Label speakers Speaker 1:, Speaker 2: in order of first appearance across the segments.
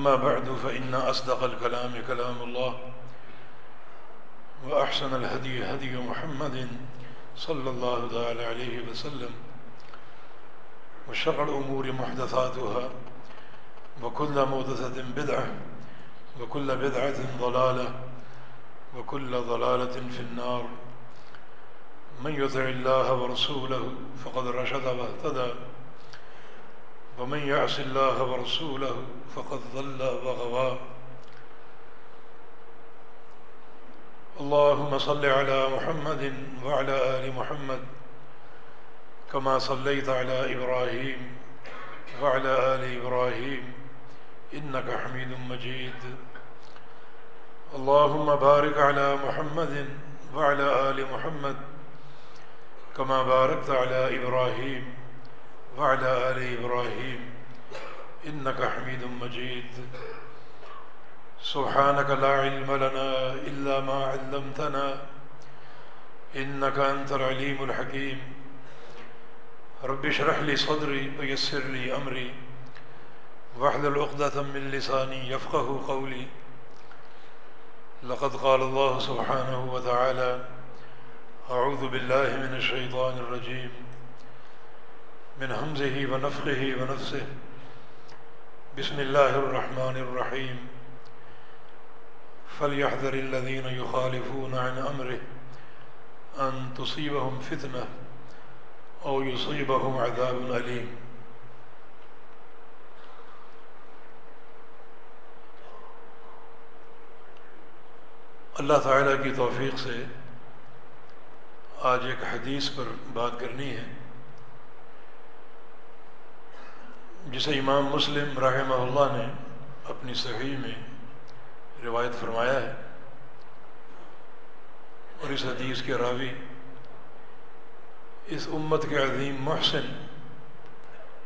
Speaker 1: أما بعد فإن أصدق الكلام كلام الله وأحسن الهدي هدي محمد صلى الله تعالى عليه وسلم وشر الأمور محدثاتها وكل محدثة بدعة وكل بدعة ضلالة وكل ضلالة في النار من يطع الله ورسوله فقد رشد واهتدى ومن يعص الله ورسوله فقد ضل وغوى. اللهم صل على محمد وعلى آل محمد كما صليت على إبراهيم وعلى آل إبراهيم إنك حميد مجيد. اللهم بارك على محمد وعلى آل محمد كما باركت على إبراهيم وعلى آل إبراهيم إنك حميد مجيد. سبحانك لا علم لنا إلا ما علمتنا إنك أنت العليم الحكيم. رب اشرح لي صدري ويسر لي أمري واحلل عقدة من لساني يفقه قولي. لقد قال الله سبحانه وتعالى أعوذ بالله من الشيطان الرجيم. من همزه ونفخه ونفسه. بسم الله الرحمن الرحيم. فليحذر الذين يخالفون عن أمره أن تصيبهم فتنة أو يصيبهم عذاب أليم. اللہ تعالیٰ کی توفیق سے آج ایک حدیث پر بات کرنی ہے۔ جسے امام مسلم رحمہ اللہ نے اپنی صحیح میں روایت فرمایا ہے اور اس حدیث کے راوی، اس امت کے عظیم محسن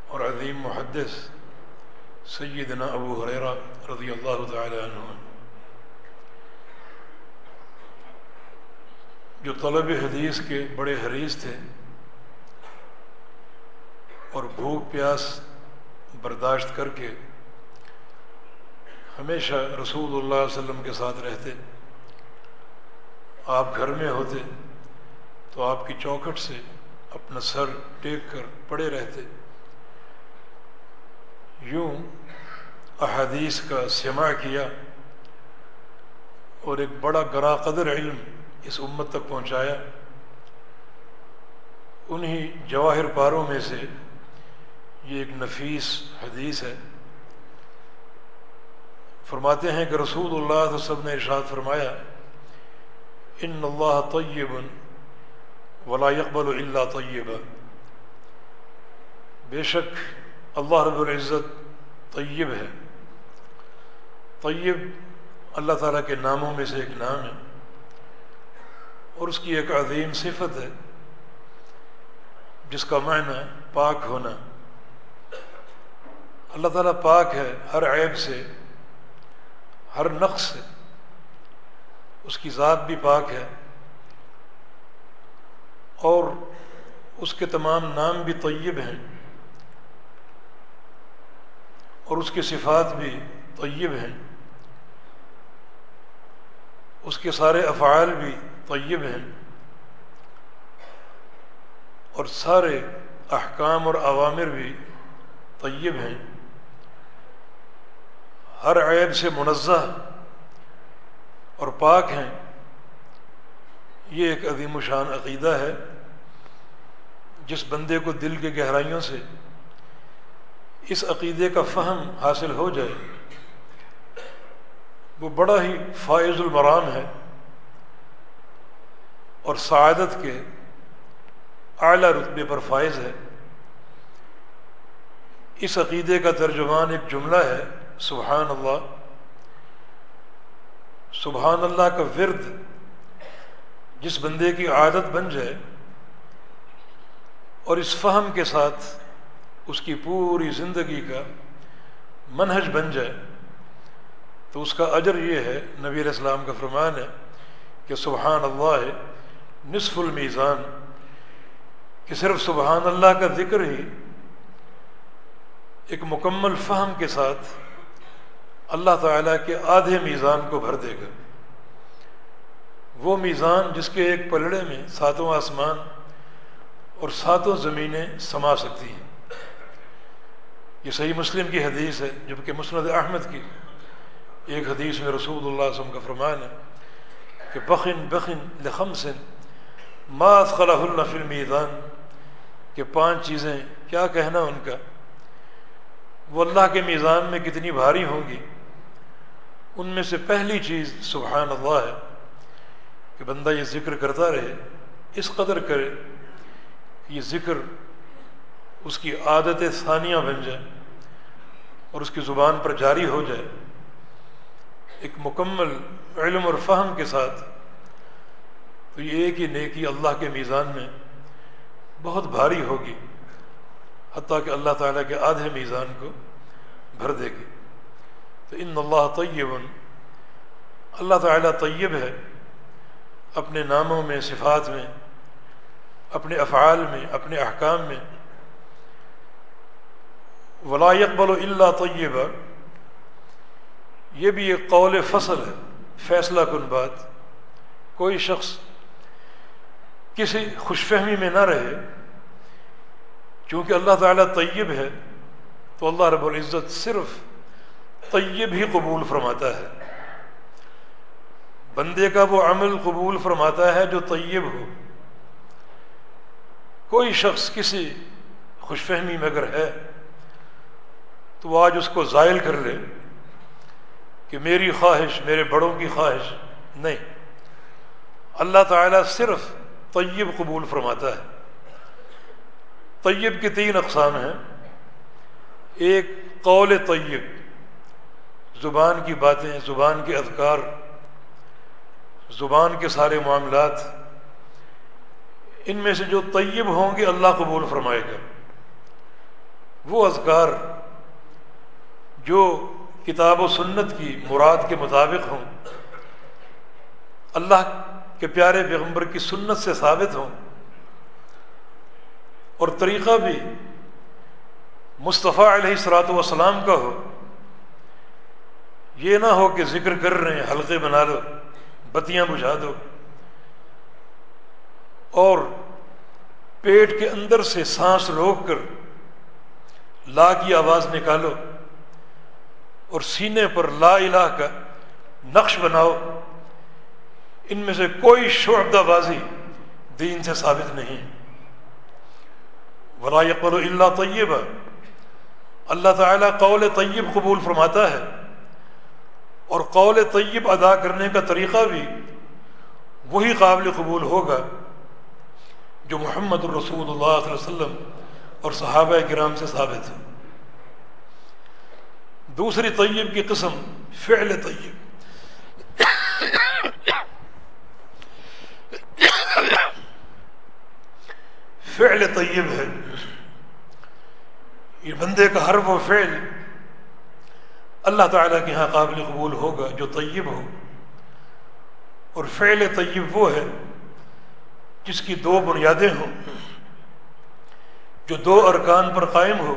Speaker 1: اور عظیم محدث سیدنا ابو حریرہ رضی اللہ تعالی عنہ۔ جو طلب حدیث کے بڑے حریث تھے اور بھوک پیاس برداشت کر کے ہمیشہ رسول اللہ علیہ وسلم کے ساتھ رہتے، آپ گھر میں ہوتے تو آپ کی چوکھٹ سے اپنا سر ٹیک کر پڑے رہتے۔ یوں احادیث کا سما کیا اور ایک بڑا گراں قدر علم اس امت تک پہنچایا۔ انہی جواہر پاروں میں سے یہ ایک نفیس حدیث ہے۔ فرماتے ہیں کہ رسول اللہ وسلم نے ارشاد فرمایا، ان اللہ طیب ولا يقبل اللہ طیب بے شک اللہ رب العزت طیب ہے۔ طیب اللہ تعالیٰ کے ناموں میں سے ایک نام ہے اور اس کی ایک عظیم صفت ہے، جس کا معنی پاک ہونا۔ اللہ تعالیٰ پاک ہے ہر عیب سے، ہر نقص سے۔ اس کی ذات بھی پاک ہے۔ اور اس کے تمام نام بھی طیب ہیں۔ اور اس کی صفات بھی طیب ہیں۔ اس کے سارے افعال بھی طیب ہیں۔ اور سارے احکام اور عوامر بھی طیب ہیں۔ ہر عیب سے منزہ اور پاک ہیں۔ یہ ایک عظیم و شان عقیدہ ہے۔ جس بندے کو دل کے گہرائیوں سے اس عقیدے کا فہم حاصل ہو جائے، وہ بڑا ہی فائز المرام ہے اور سعادت کے اعلیٰ رتبے پر فائز ہے۔ اس عقیدے کا ترجمان ایک جملہ ہے۔ سبحان اللہ سبحان اللہ کا ورد جس بندے کی عادت بن جائے اور اس فہم کے ساتھ اس کی پوری زندگی کا منہج بن جائے، تو اس کا اجر یہ ہے، نبی علیہ السلام کا فرمان ہے کہ سبحان اللہ نصف المیزان، کہ صرف سبحان اللہ کا ذکر ہی ایک مکمل فہم کے ساتھ اللہ تعالیٰ کے آدھے میزان کو بھر دے گا۔ وہ میزان جس کے ایک پلڑے میں ساتوں آسمان اور ساتوں زمینیں سما سکتی ہیں۔ یہ صحیح مسلم کی حدیث ہے، جبکہ مسند احمد کی۔ ایک حدیث میں رسول اللہ علیہ وسلم کا فرمان ہے کہ بخن بخن لخم سن ماس خلاح النفل میدان کہ پانچ چیزیں کیا کہنا ان کا، وہ اللہ کے میزان میں کتنی بھاری ہوں گی۔ ان میں سے پہلی چیز سبحان اللہ ہے کہ بندہ یہ ذکر کرتا رہے، اس قدر کرے کہ یہ ذکر اس کی عادت ثانیہ بن جائے اور اس کی زبان پر جاری ہو جائے۔ ایک مکمل علم اور فہم کے ساتھ تو یہ ایک ہی نیکی اللہ کے میزان میں بہت بھاری ہوگی، حتیٰ کہ اللہ تعالیٰ کے آدھے میزان کو بھر دے گی۔ تو ان اللہ طیب اللہ تعالیٰ طیب ہے اپنے ناموں میں، صفات میں، اپنے افعال میں، اپنے احکام میں۔ ولا اقبال و اللہ طیبہ یہ بھی ایک قول فصل ہے، فیصلہ کن بات۔ کوئی شخص کسی خوش فہمی میں نہ رہے کیونکہ اللہ تعالیٰ طیب ہے، تو اللہ رب العزت صرف طیب ہی قبول فرماتا ہے۔ بندے کا وہ عمل قبول فرماتا ہے جو طیب ہو۔ کوئی شخص کسی خوش فہمی میں اگر ہے تو آج اس کو زائل کر لے کہ میری خواہش، میرے بڑوں کی خواہش نہیں۔ اللہ تعالیٰ صرف طیب قبول فرماتا ہے۔ طیب کی تین اقسام ہیں۔ ایک قول طیب۔ زبان کی باتیں، زبان کے اذکار، زبان کے سارے معاملات، ان میں سے جو طیب ہوں گے اللہ قبول فرمائے گا۔ وہ اذکار جو کتاب و سنت کی مراد کے مطابق ہوں، اللہ کے پیارے پیغمبر کی سنت سے ثابت ہوں، اور طریقہ بھی مصطفیٰ علیہ السلاۃ والسلام کا ہو۔ یہ نہ ہو کہ ذکر کر رہے ہیں، حلقے بنا دو بتیاں بجھا دو۔ اور پیٹ کے اندر سے سانس روک کر لا کی آواز نکالو اور سینے پر لا الہ کا نقش بناؤ۔ ان میں سے کوئی شعبدہ بازی دین سے ثابت نہیں۔ ولا یقبل اللہ طیبہ اللہ تعالیٰ قول طیب قبول فرماتا ہے۔ اور قول طیب ادا کرنے کا طریقہ بھی وہی قابل قبول ہوگا جو محمد الرسول اللہ علیہ وسلم اور صحابہ کرام سے ثابت ہے۔ دوسری طیب کی قسم فعل طیب۔ فعل طیب ہے۔ یہ بندے کا ہر وہ فعل اللہ تعالیٰ کے یہاں قابل قبول ہوگا جو طیب ہو۔ اور فعل طیب وہ ہے جس کی دو بنیادیں ہوں۔ جو دو ارکان پر قائم ہو۔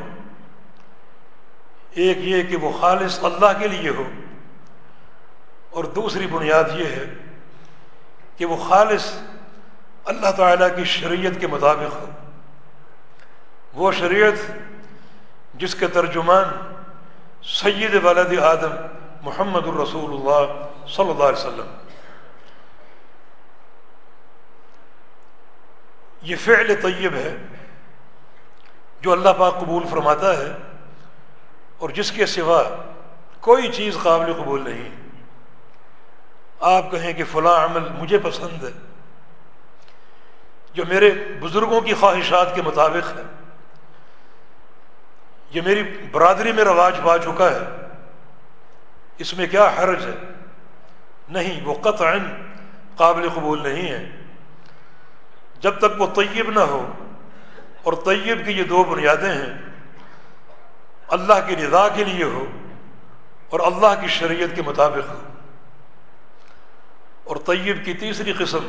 Speaker 1: ایک یہ کہ وہ خالص اللہ کے لیے ہو۔ اور دوسری بنیاد یہ ہے کہ وہ خالص اللہ تعالیٰ کی شریعت کے مطابق ہو۔ وہ شریعت جس کے ترجمان سید والد آدم محمد الرسول اللہ صلی اللہ علیہ وسلم۔ یہ فعل طیب ہے جو اللہ پاک قبول فرماتا ہے اور جس کے سوا کوئی چیز قابل قبول نہیں۔ آپ کہیں کہ فلاں عمل مجھے پسند ہے، جو میرے بزرگوں کی خواہشات کے مطابق ہے۔ یہ میری برادری میں رواج پا چکا ہے۔ اس میں کیا حرج ہے؟ نہیں، وہ قطع قابل قبول نہیں ہے۔ جب تک وہ طیب نہ ہو، اور طیب کی یہ دو بنیادیں ہیں، اللہ کی رضا کے لیے ہو، اور اللہ کی شریعت کے مطابق ہو۔ اور طیب کی تیسری قسم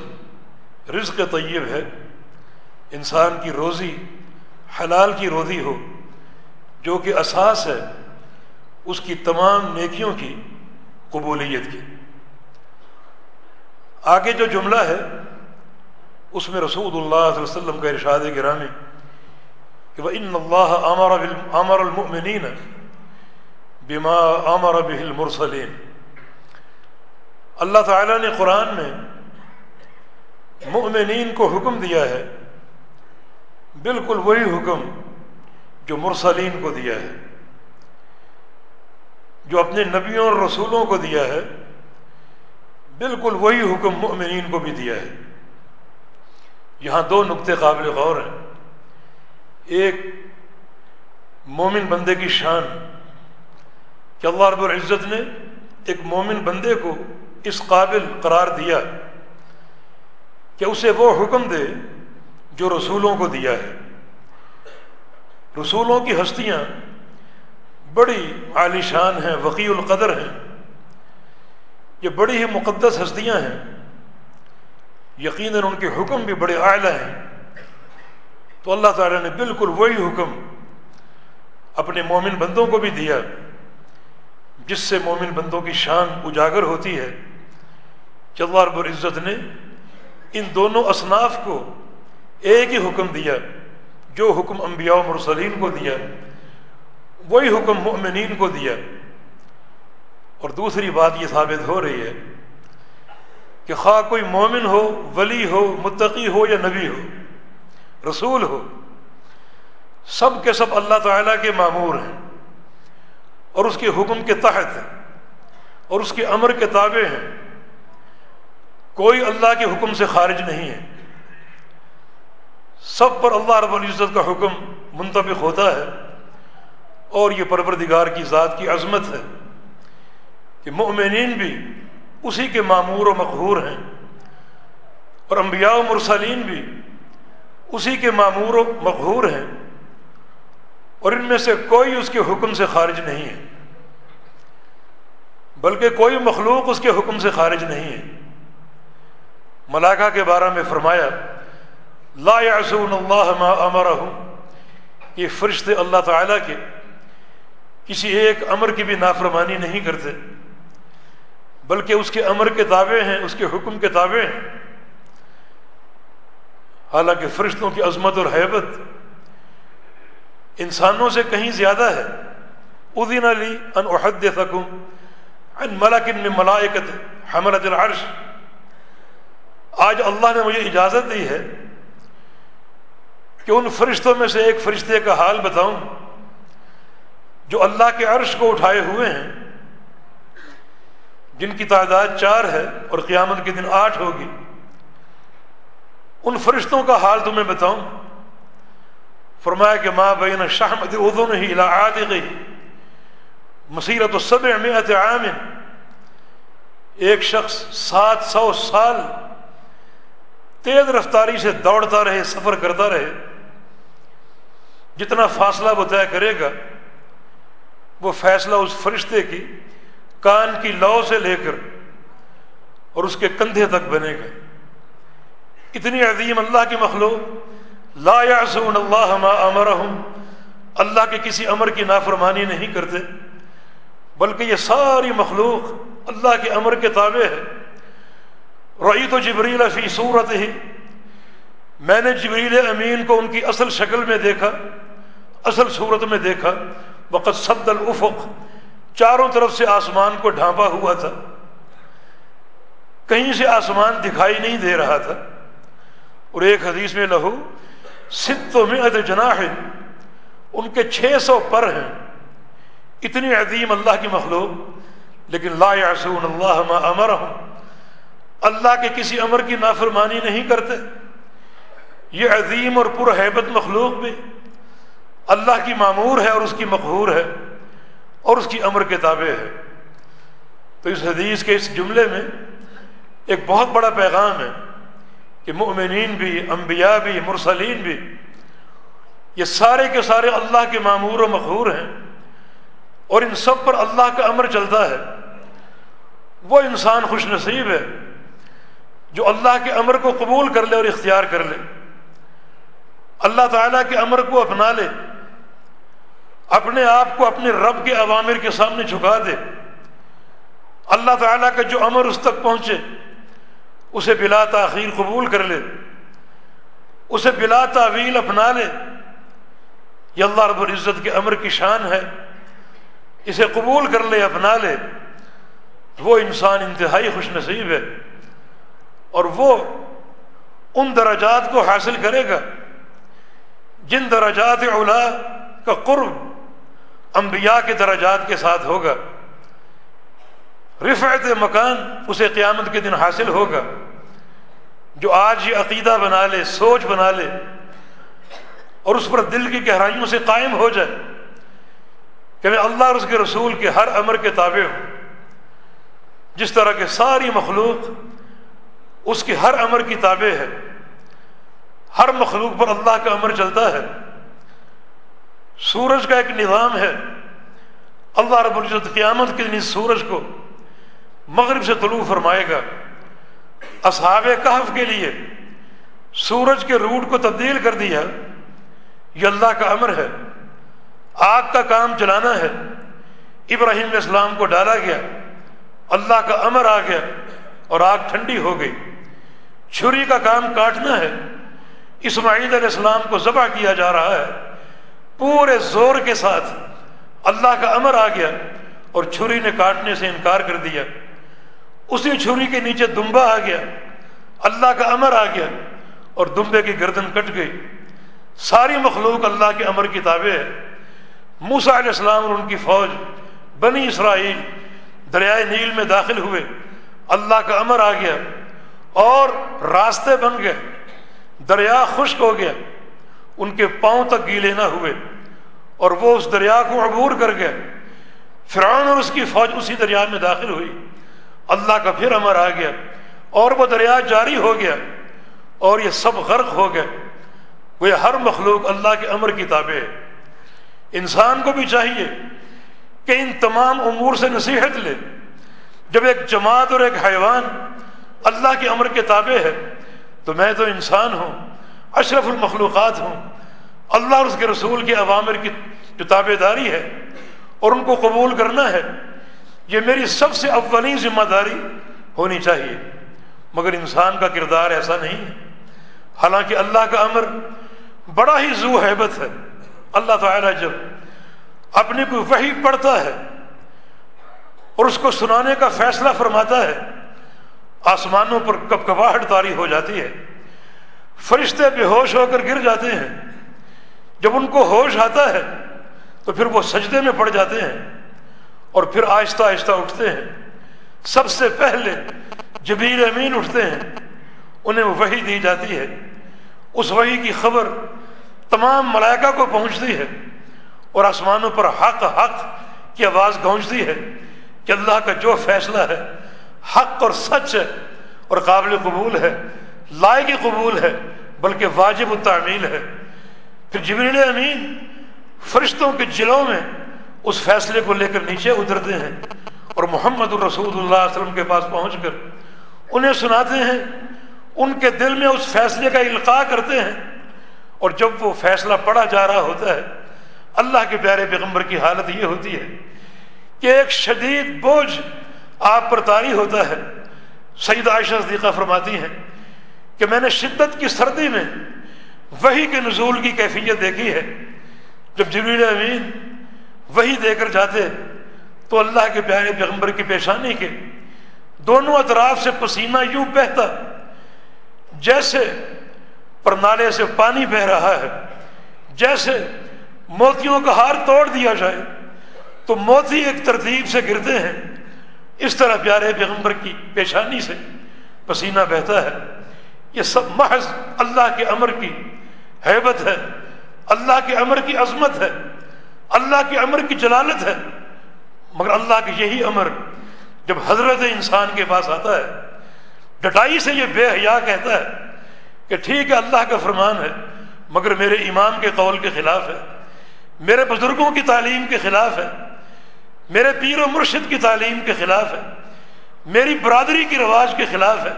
Speaker 1: رزق طیب ہے۔ انسان کی روزی حلال کی روزی ہو جو کہ اساس ہے اس کی تمام نیکیوں کی قبولیت کی۔ آگے جو جملہ ہے، اس میں رسول اللہ علیہ وسلم کا ارشاد گرامی کہ وہ ان اللہ عمر عمر المؤمنین بما عمر به المرسلین اللہ تعالیٰ نے قرآن میں مؤمنین کو حکم دیا ہے، بالکل وہی حکم جو مرسلین کو دیا ہے، جو اپنے نبیوں اور رسولوں کو دیا ہے، بالکل وہی حکم مؤمنین کو بھی دیا ہے۔ یہاں دو نقطے قابل غور ہیں۔ ایک، مومن بندے کی شان، کہ اللہ رب العزت نے ایک مومن بندے کو اس قابل قرار دیا کہ اسے وہ حکم دے جو رسولوں کو دیا ہے۔ رسولوں کی ہستیاں بڑی عالی شان ہیں وقی القدر ہیں۔ یہ بڑی ہی مقدس ہستیاں ہیں۔ یقیناً ان کے حکم بھی بڑے اعلیٰ ہیں۔ تو اللہ تعالیٰ نے بالکل وہی حکم اپنے مومن بندوں کو بھی دیا، جس سے مومن بندوں کی شان اجاگر ہوتی ہے۔ کہ اللہ رب العزت نے ان دونوں اصناف کو ایک ہی حکم دیا۔ جو حکم انبیاء و مرسلین کو دیا، وہی حکم مؤمنین کو دیا۔ اور دوسری بات یہ ثابت ہو رہی ہے کہ خواہ کوئی مومن ہو، ولی ہو، متقی ہو یا نبی ہو، رسول ہو، سب کے سب اللہ تعالیٰ کے معمور ہیں۔ اور اس کے حکم کے تحت ہیں، اور اس کے امر کے تابع ہیں۔ کوئی اللہ کے حکم سے خارج نہیں ہے۔ سب پر اللہ رب العزت کا حکم منتبق ہوتا ہے اور یہ پروردگار کی ذات کی عظمت ہے کہ مؤمنین بھی اسی کے معمور و مقہور ہیں اور انبیاء و مرسلین بھی اسی کے معمور و مقہور ہیں اور ان میں سے کوئی اس کے حکم سے خارج نہیں ہے بلکہ کوئی مخلوق اس کے حکم سے خارج نہیں ہے ملاقہ کے بارے میں فرمایا لا یعصون اللہ ما امرہم یہ فرشتے اللہ تعالیٰ کے کسی ایک امر کی بھی نافرمانی نہیں کرتے، بلکہ اس کے امر کے دعوے ہیں، اس کے حکم کے دعوے ہیں۔ حالانکہ فرشتوں کی عظمت اور حیبت انسانوں سے کہیں زیادہ ہے۔ ادین علی ان احد تکم ان ملاکن میں ملائکت حملت العرش۔ آج اللہ نے مجھے اجازت دی ہے کہ ان فرشتوں میں سے ایک فرشتے کا حال بتاؤں جو اللہ کے عرش کو اٹھائے ہوئے ہیں، جن کی تعداد چار ہے اور قیامت کے دن آٹھ ہوگی۔ ان فرشتوں کا حال تمہیں بتاؤں۔ فرمایا کہ ماں بین شاہمد ادو نہیں علاقات گئی مسیرت و سب امیت عام۔ ایک شخص سات سو سال تیز رفتاری سے دوڑتا رہے، سفر کرتا رہے۔ جتنا فاصلہ وہ طے کرے گا، وہ فیصلہ اس فرشتے کی کان کی لو سے لے کر اور اس کے کندھے تک بنے گا۔ اتنی عظیم اللہ کی مخلوق، لا یعصون اللہ ما امرہم۔ اللہ کے کسی امر کی نافرمانی نہیں کرتے، بلکہ یہ ساری مخلوق اللہ کے امر کے تابع ہے۔ رعیت و جبریل فی صورت ہی میں نے جبریل امین کو ان کی اصل شکل میں دیکھا۔ اصل صورت میں دیکھا وقت صد الافق، چاروں طرف سے آسمان کو ڈھانپا ہوا تھا۔ کہیں سے آسمان دکھائی نہیں دے رہا تھا۔ اور ایک حدیث میں لہو ست میں جناح، ان کے چھ سو پر ہیں۔ اتنی عظیم اللہ کی مخلوق، لیکن لا یعصون اللہ ما امرہم۔ اللہ کے کسی امر کی نافرمانی نہیں کرتے۔ یہ عظیم اور پر حیبت مخلوق بھی۔ اللہ کی معمور ہے اور اس کی مقہور ہے اور اس کی امر کتابیں ہے۔ تو اس حدیث کے اس جملے میں ایک بہت بڑا پیغام ہے کہ مؤمنین بھی، انبیاء بھی، مرسلین بھی، یہ سارے کے سارے اللہ کے معمور و مخہور ہیں اور ان سب پر اللہ کا امر چلتا ہے۔ وہ انسان خوش نصیب ہے جو اللہ کے امر کو قبول کر لے اور اختیار کر لے۔ اللہ تعالیٰ کے امر کو اپنا لے۔ اپنے آپ کو اپنے رب کے عوامر کے سامنے جھکا دے۔ اللہ تعالیٰ کا جو امر اس تک پہنچے، اسے بلا تاخیر قبول کر لے، اسے بلا تعویل اپنا لے۔ یہ اللہ رب العزت کے امر کی شان ہے، اسے قبول کر لے، اپنا لے۔ وہ انسان انتہائی خوش نصیب ہے اور وہ ان درجات کو حاصل کرے گا، جن درجات اولا کا قرب انبیاء کے درجات کے ساتھ ہوگا۔ رفعت مکان اسے قیامت کے دن حاصل ہوگا۔ جو آج یہ عقیدہ بنا لے، سوچ بنا لے اور اس پر دل کی گہرائیوں سے قائم ہو جائے کہ میں اللہ اور اس کے رسول کے ہر امر کے تابع ہوں۔ جس طرح کے ساری مخلوق اس کے ہر امر کی تابع ہے۔ ہر مخلوق پر اللہ کا امر چلتا ہے۔ سورج کا ایک نظام ہے۔ اللہ رب العزت قیامت کے دن اس سورج کو مغرب سے طلوع فرمائے گا۔ اصحاب کہف کے لیے سورج کے روٹ کو تبدیل کر دیا۔ یہ اللہ کا امر ہے۔ آگ کا کام چلانا ہے۔ ابراہیم علیہ السلام کو ڈالا گیا۔ اللہ کا امر آ گیا اور آگ ٹھنڈی ہو گئی۔ چھری کا کام کاٹنا ہے۔ اسماعیل علیہ السلام کو ذبح کیا جا رہا ہے۔ پورے زور کے ساتھ اللہ کا امر آ گیا اور چھری نے کاٹنے سے انکار کر دیا۔ اسی چھری کے نیچے دمبا آ گیا۔ اللہ کا امر آ گیا اور دمبے کی گردن کٹ گئی۔ ساری مخلوق اللہ کے امر کی تابع ہے۔ موسا علیہ السلام اور ان کی فوج بنی اسرائیل دریائے نیل میں داخل ہوئے۔ اللہ کا امر آ گیا اور راستے بن گئے۔ دریا خشک ہو گیا۔ ان کے پاؤں تک گیلے نہ ہوئے اور وہ اس دریا کو عبور کر گئے۔ فرعون اور اس کی فوج اسی دریا میں داخل ہوئی۔ اللہ کا پھر امر آ گیا اور وہ دریا جاری ہو گیا اور یہ سب غرق ہو گئے۔ وہ ہر مخلوق اللہ کے امر کی تابع ہے۔ انسان کو بھی چاہیے کہ ان تمام امور سے نصیحت لے۔ جب ایک جماعت اور ایک حیوان اللہ کے امر کے تابع ہے تو میں تو انسان ہوں، اشرف المخلوقات ہوں۔ اللہ اور اس کے رسول کے عوامر کی جو تابے داری ہے اور ان کو قبول کرنا ہے، یہ میری سب سے اولین ذمہ داری ہونی چاہیے۔ مگر انسان کا کردار ایسا نہیں ہے۔ حالانکہ اللہ کا امر بڑا ہی زو حیبت ہے۔ اللہ تعالیٰ جب اپنی کوئی وحی پڑھتا ہے اور اس کو سنانے کا فیصلہ فرماتا ہے، آسمانوں پر کب کباہٹ تاری ہو جاتی ہے۔ فرشتے بے ہوش ہو کر گر جاتے ہیں۔ جب ان کو ہوش آتا ہے تو پھر وہ سجدے میں پڑ جاتے ہیں اور پھر آہستہ آہستہ اٹھتے ہیں۔ سب سے پہلے جبیر امین اٹھتے ہیں، انہیں وہی دی جاتی ہے۔ اس وہی کی خبر تمام ملائکہ کو پہنچتی ہے اور آسمانوں پر حق حق کی آواز گونجتی ہے کہ اللہ کا جو فیصلہ ہے، حق اور سچ ہے اور قابل قبول ہے، لائق قبول ہے، بلکہ واجب التعمیل ہے۔ پھر جبریل امین فرشتوں کے جلوں میں اس فیصلے کو لے کر نیچے اترتے ہیں اور محمد الرسول اللہ علیہ وسلم کے پاس پہنچ کر انہیں سناتے ہیں، ان کے دل میں اس فیصلے کا القاع کرتے ہیں۔ اور جب وہ فیصلہ پڑھا جا رہا ہوتا ہے، اللہ کے پیارے پیغمبر کی حالت یہ ہوتی ہے کہ ایک شدید بوجھ آپ پر طاری ہوتا ہے۔ سعید عائشہ صدیقہ فرماتی ہیں کہ میں نے شدت کی سردی میں وہی کے نزول کی کیفیت دیکھی ہے۔ جب جبریل امین وہی دے کر جاتے تو اللہ کے پیارے پیغمبر کی پیشانی کے دونوں اطراف سے پسینہ یوں بہتا جیسے پرنالے سے پانی بہ رہا ہے، جیسے موتیوں کا ہار توڑ دیا جائے۔ تو موتی ایک ترتیب سے گرتے ہیں۔ اس طرح پیارے پیغمبر کی پیشانی سے پسینہ بہتا ہے۔ یہ سب محض اللہ کے امر کی حیبت ہے، اللہ کے امر کی عظمت ہے، اللہ کے امر کی جلالت ہے۔ مگر اللہ کے یہی امر جب حضرت انسان کے پاس آتا ہے، ڈٹائی سے یہ بے حیا کہتا ہے کہ ٹھیک ہے، اللہ کا فرمان ہے، مگر میرے امام کے قول کے خلاف ہے، میرے بزرگوں کی تعلیم کے خلاف ہے، میرے پیر و مرشد کی تعلیم کے خلاف ہے، میری برادری کی رواج کے خلاف ہے۔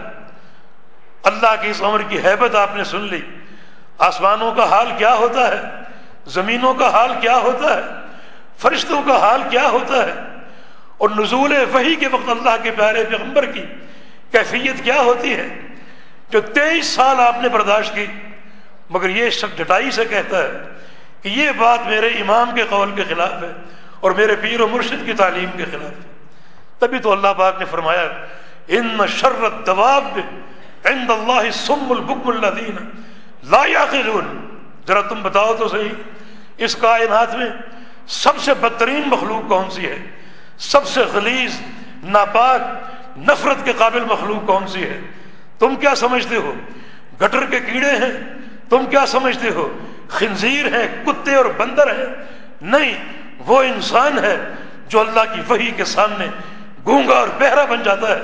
Speaker 1: اللہ کی اس عمر کی حیبت آپ نے سن لی۔ آسمانوں کا حال کیا ہوتا ہے؟ زمینوں کا حال کیا ہوتا ہے؟ فرشتوں کا حال کیا ہوتا ہے؟ اور نزول وحی کے وقت اللہ کے پیارے پیغمبر کی کیفیت کیا ہوتی ہے؟ جو تیئیس سال آپ نے برداشت کی، مگر یہ شخص ڈٹائی سے کہتا ہے کہ یہ بات میرے امام کے قول کے خلاف ہے اور میرے پیر و مرشد کی تعلیم کے خلاف ہے۔ تبھی تو اللہ پاک نے فرمایا، ان شرت دباب عند اللہ سم البک الدین لا یاقلون ذرا تم بتاؤ تو صحیح، اس کائنات میں سب سے بدترین مخلوق کون سی ہے؟ سب سے غلیظ، ناپاک، نفرت کے قابل مخلوق کون سی ہے؟ تم کیا سمجھتے ہو؟ گٹر کے کیڑے ہیں۔ تم کیا سمجھتے ہو؟ خنزیر ہیں، کتے اور بندر ہیں۔ نہیں، وہ انسان ہے جو اللہ کی وحی کے سامنے گونگا اور بہرا بن جاتا ہے۔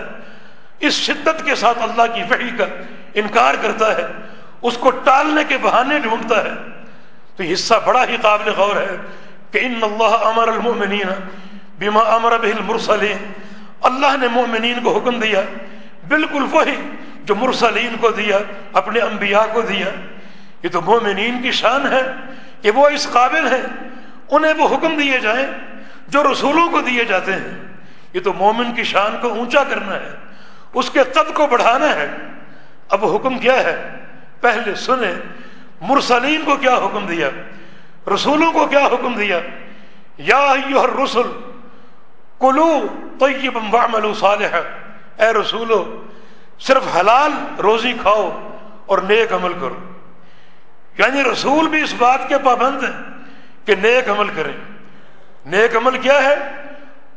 Speaker 1: اس شدت کے ساتھ اللہ کی وحی کا انکار کرتا ہے۔ اس کو ٹالنے کے بہانے ڈھونڈتا ہے۔ تو یہ حصہ بڑا ہی قابل غور ہے کہ ان اللہ امر المؤمنین بما امر به المرسلین۔ اللہ نے مومنین کو حکم دیا، بالکل وہی جو مرسلین کو دیا، اپنے انبیاء کو دیا۔ یہ تو مومنین کی شان ہے کہ وہ اس قابل ہیں، انہیں وہ حکم دیے جائیں جو رسولوں کو دیے جاتے ہیں۔ یہ تو مومن کی شان کو اونچا کرنا ہے، اس کے قد کو بڑھانا ہے۔ اب حکم کیا ہے؟ پہلے سنیں، مرسلین کو کیا حکم دیا؟ رسولوں کو کیا حکم دیا؟ یا رسول کلو تو صالح اے رسولو، صرف حلال روزی کھاؤ اور نیک عمل کرو۔ یعنی رسول بھی اس بات کے پابند ہیں کہ نیک عمل کریں۔ نیک عمل کیا ہے؟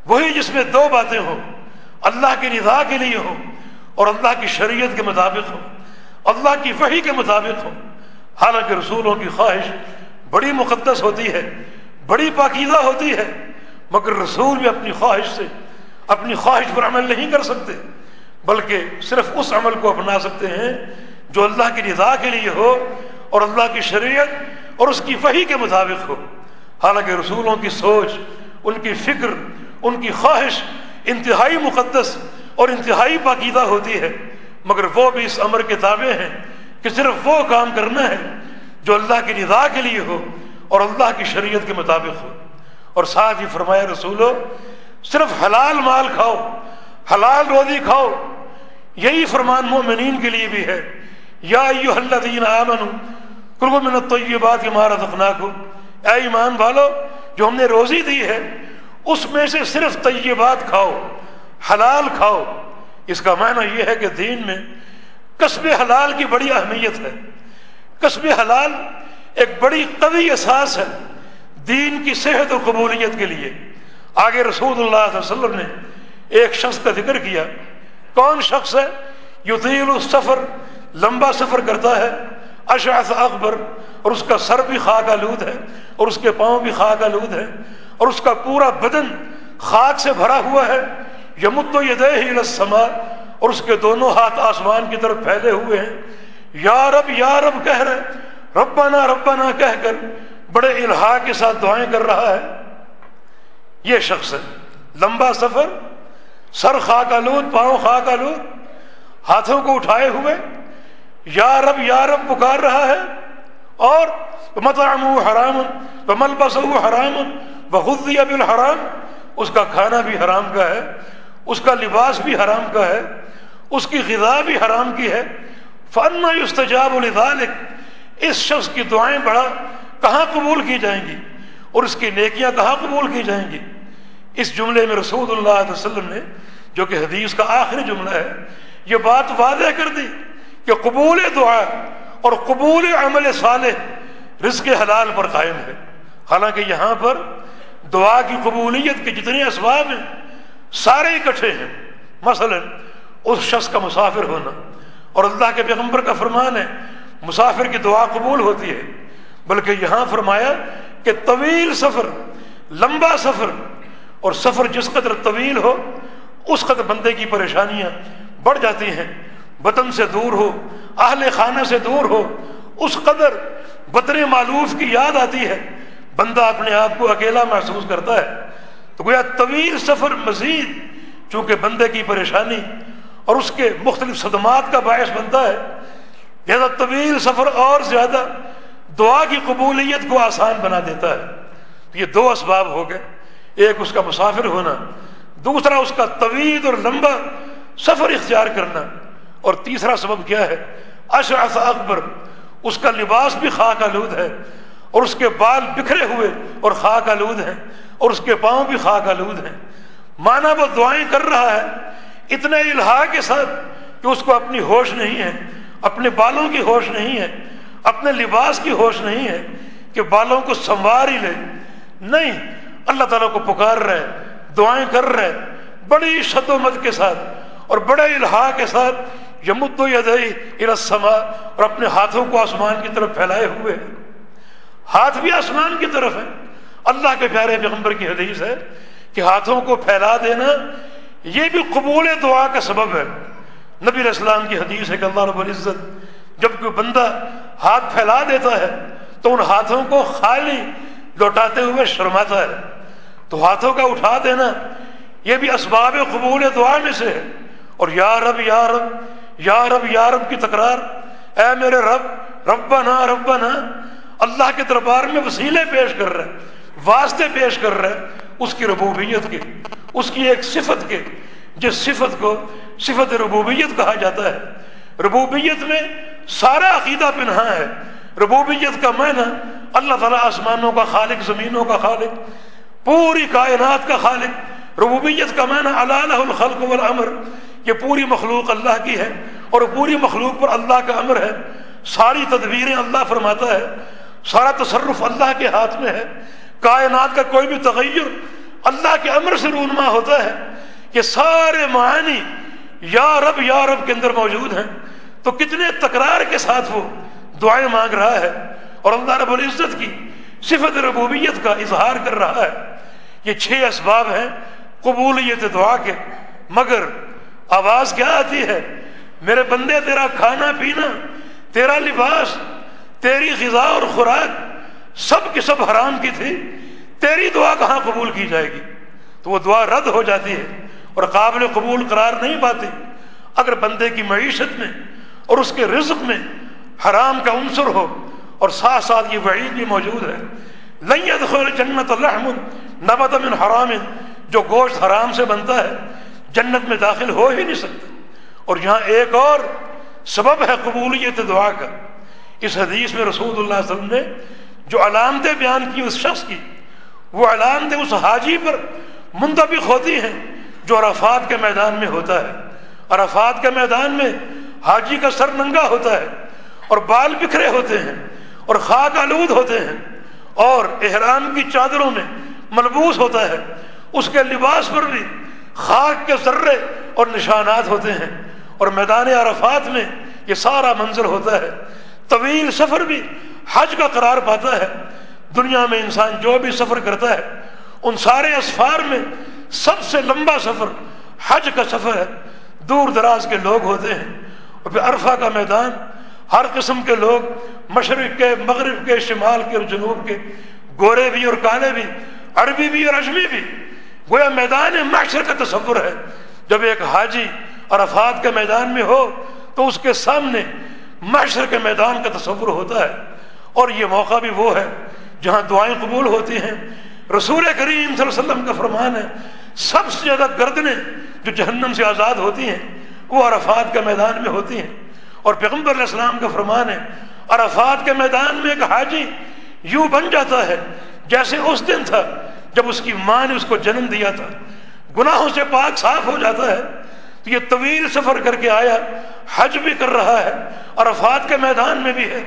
Speaker 1: وہی جس میں دو باتیں ہوں، اللہ کی رضا کے لیے ہو اور اللہ کی شریعت کے مطابق ہو اللہ کی وحی کے مطابق ہو۔ حالانکہ رسولوں کی خواہش بڑی مقدس ہوتی ہے، بڑی پاکیزہ ہوتی ہے، مگر رسول بھی اپنی خواہش سے اپنی خواہش پر عمل نہیں کر سکتے، بلکہ صرف اس عمل کو اپنا سکتے ہیں جو اللہ کی رضا کے لیے ہو اور اللہ کی شریعت اور اس کی وحی کے مطابق ہو۔ حالانکہ رسولوں کی سوچ، ان کی فکر، ان کی خواہش انتہائی مقدس اور انتہائی پاکیدہ ہوتی ہے۔ مگر وہ بھی اس امر کے تابع ہیں کہ صرف وہ کام کرنا ہے جو اللہ کی رضا کے لیے ہو اور اللہ کی شریعت کے مطابق ہو۔ اور ساتھ ہی فرمایا رسولو، صرف حلال مال کھاؤ، حلال روزی کھاؤ۔ یہی فرمان مومنین کے لیے بھی ہے۔ یا ایوہ الذین آمنوا کلو من الطیبات ما رزقناکم۔ اے ایمان والو، جو ہم نے روزی دی ہے، اس میں سے صرف طیبات کھاؤ، حلال کھاؤ۔ اس کا معنی یہ ہے کہ دین میں قصب حلال کی بڑی اہمیت ہے۔ قصب حلال ایک بڑی قوی احساس ہے دین کی صحت و قبولیت کے لیے۔ آگے رسول اللہ علیہ وسلم نے ایک شخص کا ذکر کیا، کون شخص ہے؟ یطیل السفر، لمبا سفر کرتا ہے، اشعث اکبر اور اس کا سر بھی خاک آلود ہے، اور اس کے پاؤں بھی خاک آلود ہے، اور اس کا پورا بدن خاک سے بھرا ہوا ہے۔ یمد و یدہ السما اور اس کے دونوں ہاتھ آسمان کی طرف پھیلے ہوئے ہیں۔ یا رب یا رب کہہ رہے ربنا ربنا کہہ کر بڑے الہا کے ساتھ دعائیں کر رہا ہے۔ یہ شخص ہے۔ لمبا سفر، سر خاک آلود پاؤں خاک آلود ہاتھوں کو اٹھائے ہوئے۔ یا رب یا رب پکار رہا ہے۔ اور متعم حرام ملبس حرام بخود بالحرام، اس کا کھانا بھی حرام کا ہے۔ اس کا لباس بھی حرام کا ہے، اس کی غذا بھی حرام کی ہے۔ فن استجاب الذالک اس شخص کی دعائیں بڑا کہاں قبول کی جائیں گی؟ اور اس کی نیکیاں کہاں قبول کی جائیں گی؟ اس جملے میں رسول اللہ علیہ وسلم نے، جو کہ حدیث کا آخری جملہ ہے، یہ بات واضح کر دی کہ قبول دعا اور قبول عمل صالح رزق حلال پر قائم ہے۔ حالانکہ یہاں پر دعا کی قبولیت کے جتنے اسباب ہیں سارے اکٹھے ہیں۔ مثلا اس شخص کا مسافر ہونا۔ اور اللہ کے پیغمبر کا فرمان ہے، مسافر کی دعا قبول ہوتی ہے۔ بلکہ یہاں فرمایا کہ طویل سفر، لمبا سفر، اور سفر جس قدر طویل ہو، اس قدر بندے کی پریشانیاں بڑھ جاتی ہیں۔ وطن سے دور ہو، اہل خانہ سے دور ہو، اس قدر بدر معلوف کی یاد آتی ہے۔ بندہ اپنے آپ کو اکیلا محسوس کرتا ہے۔ تو گویا طویل سفر مزید چونکہ بندے کی پریشانی اور اس کے مختلف صدمات کا باعث بنتا ہے، لہذا طویل سفر اور زیادہ دعا کی قبولیت کو آسان بنا دیتا ہے۔ تو یہ دو اسباب ہو گئے، ایک اس کا مسافر ہونا، دوسرا اس کا طویل اور لمبا سفر اختیار کرنا۔ اور تیسرا سبب کیا ہے؟ اشرف اکبر، اس کا لباس بھی خاک آلود ہے۔ اور اس کے بال بکھرے ہوئے اور خاک آلود ہیں اور اس کے پاؤں بھی خاک آلود ہیں مانا وہ دعائیں کر رہا ہے اتنے الہا کے ساتھ کہ اس کو اپنی ہوش نہیں ہے، اپنے بالوں کی ہوش نہیں ہے، اپنے لباس کی ہوش نہیں ہے کہ بالوں کو سنوار ہی لے۔ نہیں، اللہ تعالیٰ کو پکار رہے دعائیں کر رہے بڑی شد و مت کے ساتھ اور بڑے الہا کے ساتھ یمد و یدئی ارسما اور اپنے ہاتھوں کو آسمان کی طرف پھیلائے ہوئے۔ ہاتھ بھی آسمان کی طرف ہے۔ اللہ کے پیارے پیغمبر کی حدیث ہے کہ ہاتھوں کو پھیلا دینا یہ بھی قبول دعا کا سبب ہے۔ نبی السلام کی حدیث ہے کہ اللہ رب العزت جب کوئی بندہ ہاتھ پھیلا دیتا ہے تو ان ہاتھوں کو خالی لوٹاتے ہوئے شرماتا ہے۔ تو ہاتھوں کا اٹھا دینا یہ بھی اسباب قبول دعا میں سے ہے۔ اور یا رب یا رب یا رب یا رب کی تکرار۔ اے میرے رب، ربنا ربنا اللہ کے دربار میں وسیلے پیش کر رہے واسطے پیش کر رہے اس کی ربوبیت کے، اس کی ایک صفت کے، جس صفت کو صفت ربوبیت کہا جاتا ہے۔ ربوبیت میں سارا عقیدہ پنہا ہے۔ ربوبیت کا معنی اللہ تعالیٰ آسمانوں کا خالق، زمینوں کا خالق، پوری کائنات کا خالق۔ ربوبیت کا معنی اللہ الخلق والعمر یہ پوری مخلوق اللہ کی ہے اور پوری مخلوق پر اللہ کا امر ہے۔ ساری تدبیریں اللہ فرماتا ہے۔ سارا تصرف اللہ کے ہاتھ میں ہے۔ کائنات کا کوئی بھی تغیر اللہ کے امر سے رونما ہوتا ہے یہ سارے معنی یا رب یا رب کے اندر موجود ہیں۔ تو کتنے تکرار کے ساتھ وہ دعائیں مانگ رہا ہے اور اللہ رب العزت کی صفت ربوبیت کا اظہار کر رہا ہے۔ یہ چھ اسباب ہیں قبولیت دعا کے۔ مگر آواز کیا آتی ہے؟ میرے بندے، تیرا کھانا پینا، تیرا لباس تیری غذا اور خوراک سب کی سب حرام کی تھی، تیری دعا کہاں قبول کی جائے گی؟ تو وہ دعا رد ہو جاتی ہے اور قابل قبول قرار نہیں پاتی۔ اگر بندے کی معیشت میں اور اس کے رزق میں حرام کا عنصر ہو اور ساتھ ساتھ یہ وعید بھی موجود ہے لئی جنت الرحم نبت من حرام، جو گوشت حرام سے بنتا ہے، جنت میں داخل ہو ہی نہیں سکتا۔ اور یہاں ایک اور سبب ہے قبولیت دعا کا۔ اس حدیث میں رسول اللہ علیہ وسلم نے جو علامتیں بیان کی اس شخص کی، وہ علامتیں اس حاجی پر منتبق ہوتی ہیں جو عرفات کے میدان میں ہوتا ہے۔ عرفات کے میدان میں حاجی کا سر ننگا ہوتا ہے اور بال بکھرے ہوتے ہیں اور خاک آلود ہوتے ہیں اور احرام کی چادروں میں ملبوس ہوتا ہے۔ اس کے لباس پر بھی خاک کے ذرے اور نشانات ہوتے ہیں اور میدان عرفات میں یہ سارا منظر ہوتا ہے۔ طویل سفر بھی حج کا قرار پاتا ہے۔ دنیا میں انسان جو بھی سفر کرتا ہے، ان سارے اسفار میں سب سے لمبا سفر حج کا سفر ہے۔ دور دراز کے لوگ ہوتے ہیں۔ اور پھر عرفہ کا میدان، ہر قسم کے لوگ، مشرق کے، مغرب کے، شمال کے اور جنوب کے۔ گورے بھی اور کالے بھی، عربی بھی اور اجمی بھی۔ گویا میدان معاشر کا تصور ہے۔ جب ایک حاجی عرفات کے میدان میں ہو، تو اس کے سامنے معاشر کے میدان کا تصور ہوتا ہے اور یہ موقع بھی وہ ہے جہاں دعائیں قبول ہوتی ہیں۔ رسول کریم صلی اللہ علیہ وسلم کا فرمان ہے، سب سے زیادہ گردنیں جو جہنم سے آزاد ہوتی ہیں، وہ عرفات کے میدان میں ہوتی ہیں۔ اور پیغمبر علیہ السلام کا فرمان ہے، عرفات کے میدان میں ایک حاجی یوں بن جاتا ہے جیسے اس دن تھا جب اس کی ماں نے اس کو جنم دیا تھا۔ گناہوں سے پاک صاف ہو جاتا ہے۔ تو یہ طویل سفر کر کے آیا، حج بھی کر رہا ہے، عرفات کے میدان میں بھی ہے،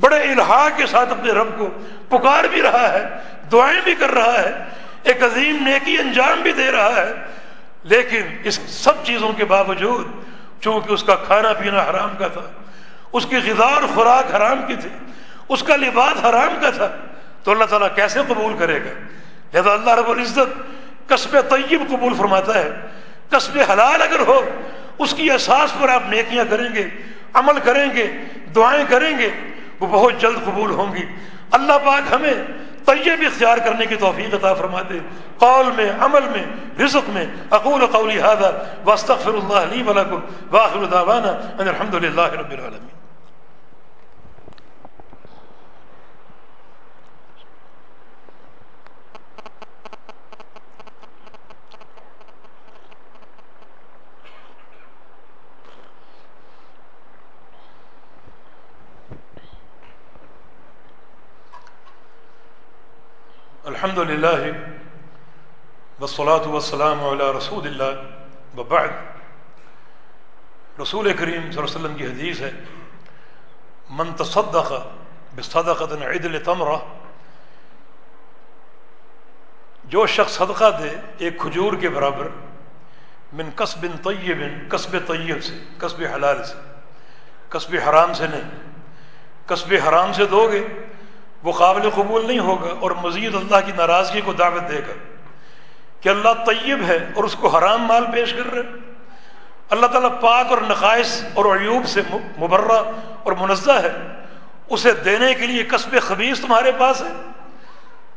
Speaker 1: بڑے الحا کے ساتھ اپنے رب کو پکار بھی رہا ہے، دعائیں بھی کر رہا ہے، ایک عظیم نیکی انجام بھی دے رہا ہے۔ لیکن اس سب چیزوں کے باوجود، چونکہ اس کا کھانا پینا حرام کا تھا، اس کی غذا اور خوراک حرام کی تھی، اس کا لباس حرام کا تھا، تو اللہ تعالیٰ کیسے قبول کرے گا؟ لہٰذا اللہ رب العزت قصب طیب قبول فرماتا ہے۔ قصب حلال اگر ہو، اس کی احساس پر آپ نیکیاں کریں گے، عمل کریں گے، دعائیں کریں گے، وہ بہت جلد قبول ہوں گی۔ اللہ پاک ہمیں طیب اختیار کرنے کی توفیق عطا فرماتے۔ قول میں، عمل میں، رزق میں۔ اقول قولی هذا واستغفر اللہ لی ولكم واخر دعوانا ان الحمد لله رب العالمين الحمد للہ وسلاۃ وسلام علیہ رسول اللہ وبعد. رسول کریم صلی اللہ علیہ وسلم کی حدیث ہے، من تصدق بصدقۃ عدل تمرہ جو شخص صدقہ دے ایک کھجور کے برابر، من قصب طیب قصب طیب سے قصب حلال سے قصب حرام سے نہیں قصب حرام سے دو گے وہ قابل قبول نہیں ہوگا اور مزید اللہ کی ناراضگی کو دعوت دے گا کہ اللہ طیب ہے اور اس کو حرام مال پیش کر رہے اللہ تعالیٰ پاک اور نقائص اور عیوب سے مبرہ اور منزہ ہے۔ اسے دینے کے لیے قصب خبیص تمہارے پاس ہے۔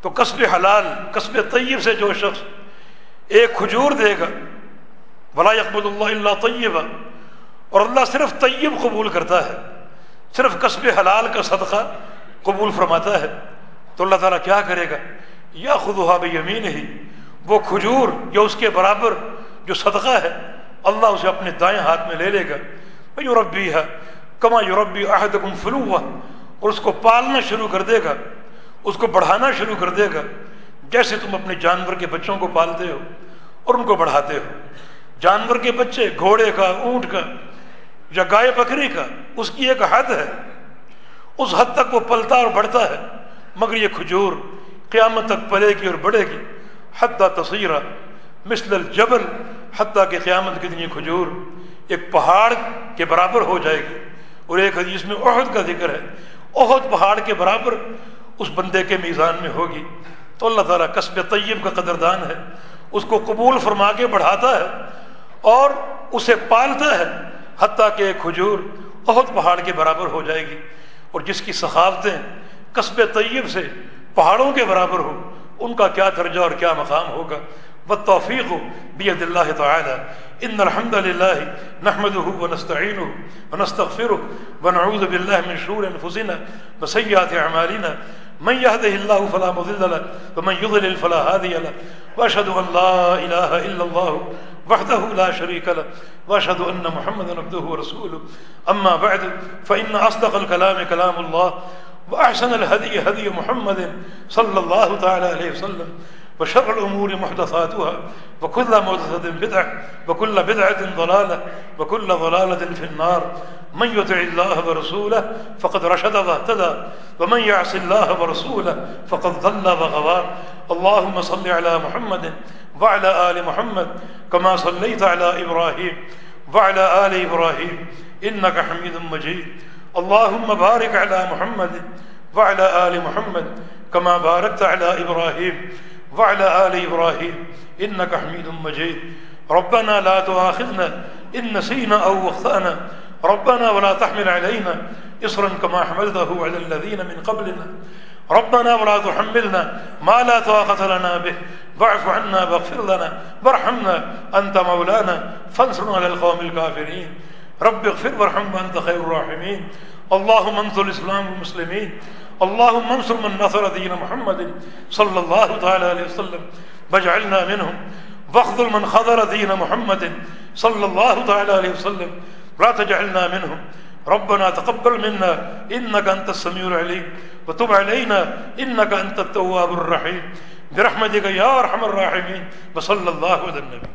Speaker 1: تو قصب حلال قصب طیب سے جو شخص ایک کھجور دے گا بلا یکمد اللہ اللہ طیبہ۔ اور اللہ صرف طیب قبول کرتا ہے، صرف قصب حلال کا صدقہ قبول فرماتا ہے۔ تو اللہ تعالیٰ کیا کرے گا؟ یا خود و یمین ہی وہ کھجور یا اس کے برابر جو صدقہ ہے، اللہ اسے اپنے دائیں ہاتھ میں لے لے گا۔ یوربی ہے کما یوربی عہد کم فلو ہوا اور اس کو پالنا شروع کر دے گا۔ اس کو بڑھانا شروع کر دے گا۔ جیسے تم اپنے جانور کے بچوں کو پالتے ہو اور ان کو بڑھاتے ہو۔ جانور کے بچے گھوڑے کا، اونٹ کا یا گائے بکری کا، اس کی ایک حد ہے۔ اس حد تک وہ پلتا اور بڑھتا ہے، مگر یہ کھجور قیامت تک پلے گی اور بڑھے گی۔ حتیٰ تصیرہ، مثل الجبل، حتیٰ کہ قیامت کے دن یہ کھجور ایک پہاڑ کے برابر ہو جائے گی۔ اور ایک حدیث میں عہد کا ذکر ہے عہد پہاڑ کے برابر اس بندے کے میزان میں ہوگی۔ تو اللہ تعالیٰ قصب طیب کا قدردان ہے، اس کو قبول فرما کے بڑھاتا ہے اور اسے پالتا ہے، حتیٰ کہ ایک کھجور عہد پہاڑ کے برابر ہو جائے گی۔ اور جس کی ثقافتیں قصب طیب سے پہاڑوں کے برابر ہو ان کا کیا درجہ اور کیا مقام ہوگا؟ و توفیق ہو بید اللہ تعالیٰ۔ ان الحمد للہ نحمد ہو و نستعین ہو و نستغفر ہو و نعوذ باللہ من شرور انفسنا و سیئات اعمالنا۔ من يهده الله فلا مضل له، ومن يضلل فلا هادي له۔ واشهد ان لا اله الا الله وحده لا شريك له واشهد ان محمدا عبده ورسوله. اما بعد فان اصدق الكلام كلام الله واحسن الهدي هدي محمد صلى الله تعالى عليه وسلم، وشر الامور محدثاتها، وكل محدثه بدعه وكل بدعه ضلاله وكل ضلاله في النار. من يطع الله ورسوله فقد رشد واهتدى، ومن يعص الله ورسوله فقد ضل وغوى. اللهم صل على محمد وعلى آل محمد كما صليت على إبراهيم وعلى آل إبراهيم، إنك حميد مجيد. اللهم بارك على محمد وعلى آل محمد كما باركت على إبراهيم وعلى آل إبراهيم، إنك حميد مجيد. ربنا لا تؤاخذنا إن نسينا أو وخطأنا ربنا ولا تحمل علينا إصرا كما حملته على الذين من قبلنا. ربنا ولا تحملنا ما لا طاقة لنا به. واعف عنا واغفر لنا. وارحمنا أنت مولانا. فانصرنا على القوم الكافرين. رب اغفر وارحم وأنت خير الراحمين. اللهم انصر الإسلام والمسلمين. اللهم انصر من نصر دين محمد صلى الله تعالى عليه وسلم. واجعلنا منهم. واخذل من خذر دين محمد صلى الله تعالى عليه وسلم. لا تجعلنا منهم. ربنا تقبل منا، إنك أنت السميع العليم. وتب علينا، إنك أنت التواب الرحيم. برحمتك يا أرحم الراحمين. وصلى الله على النبي.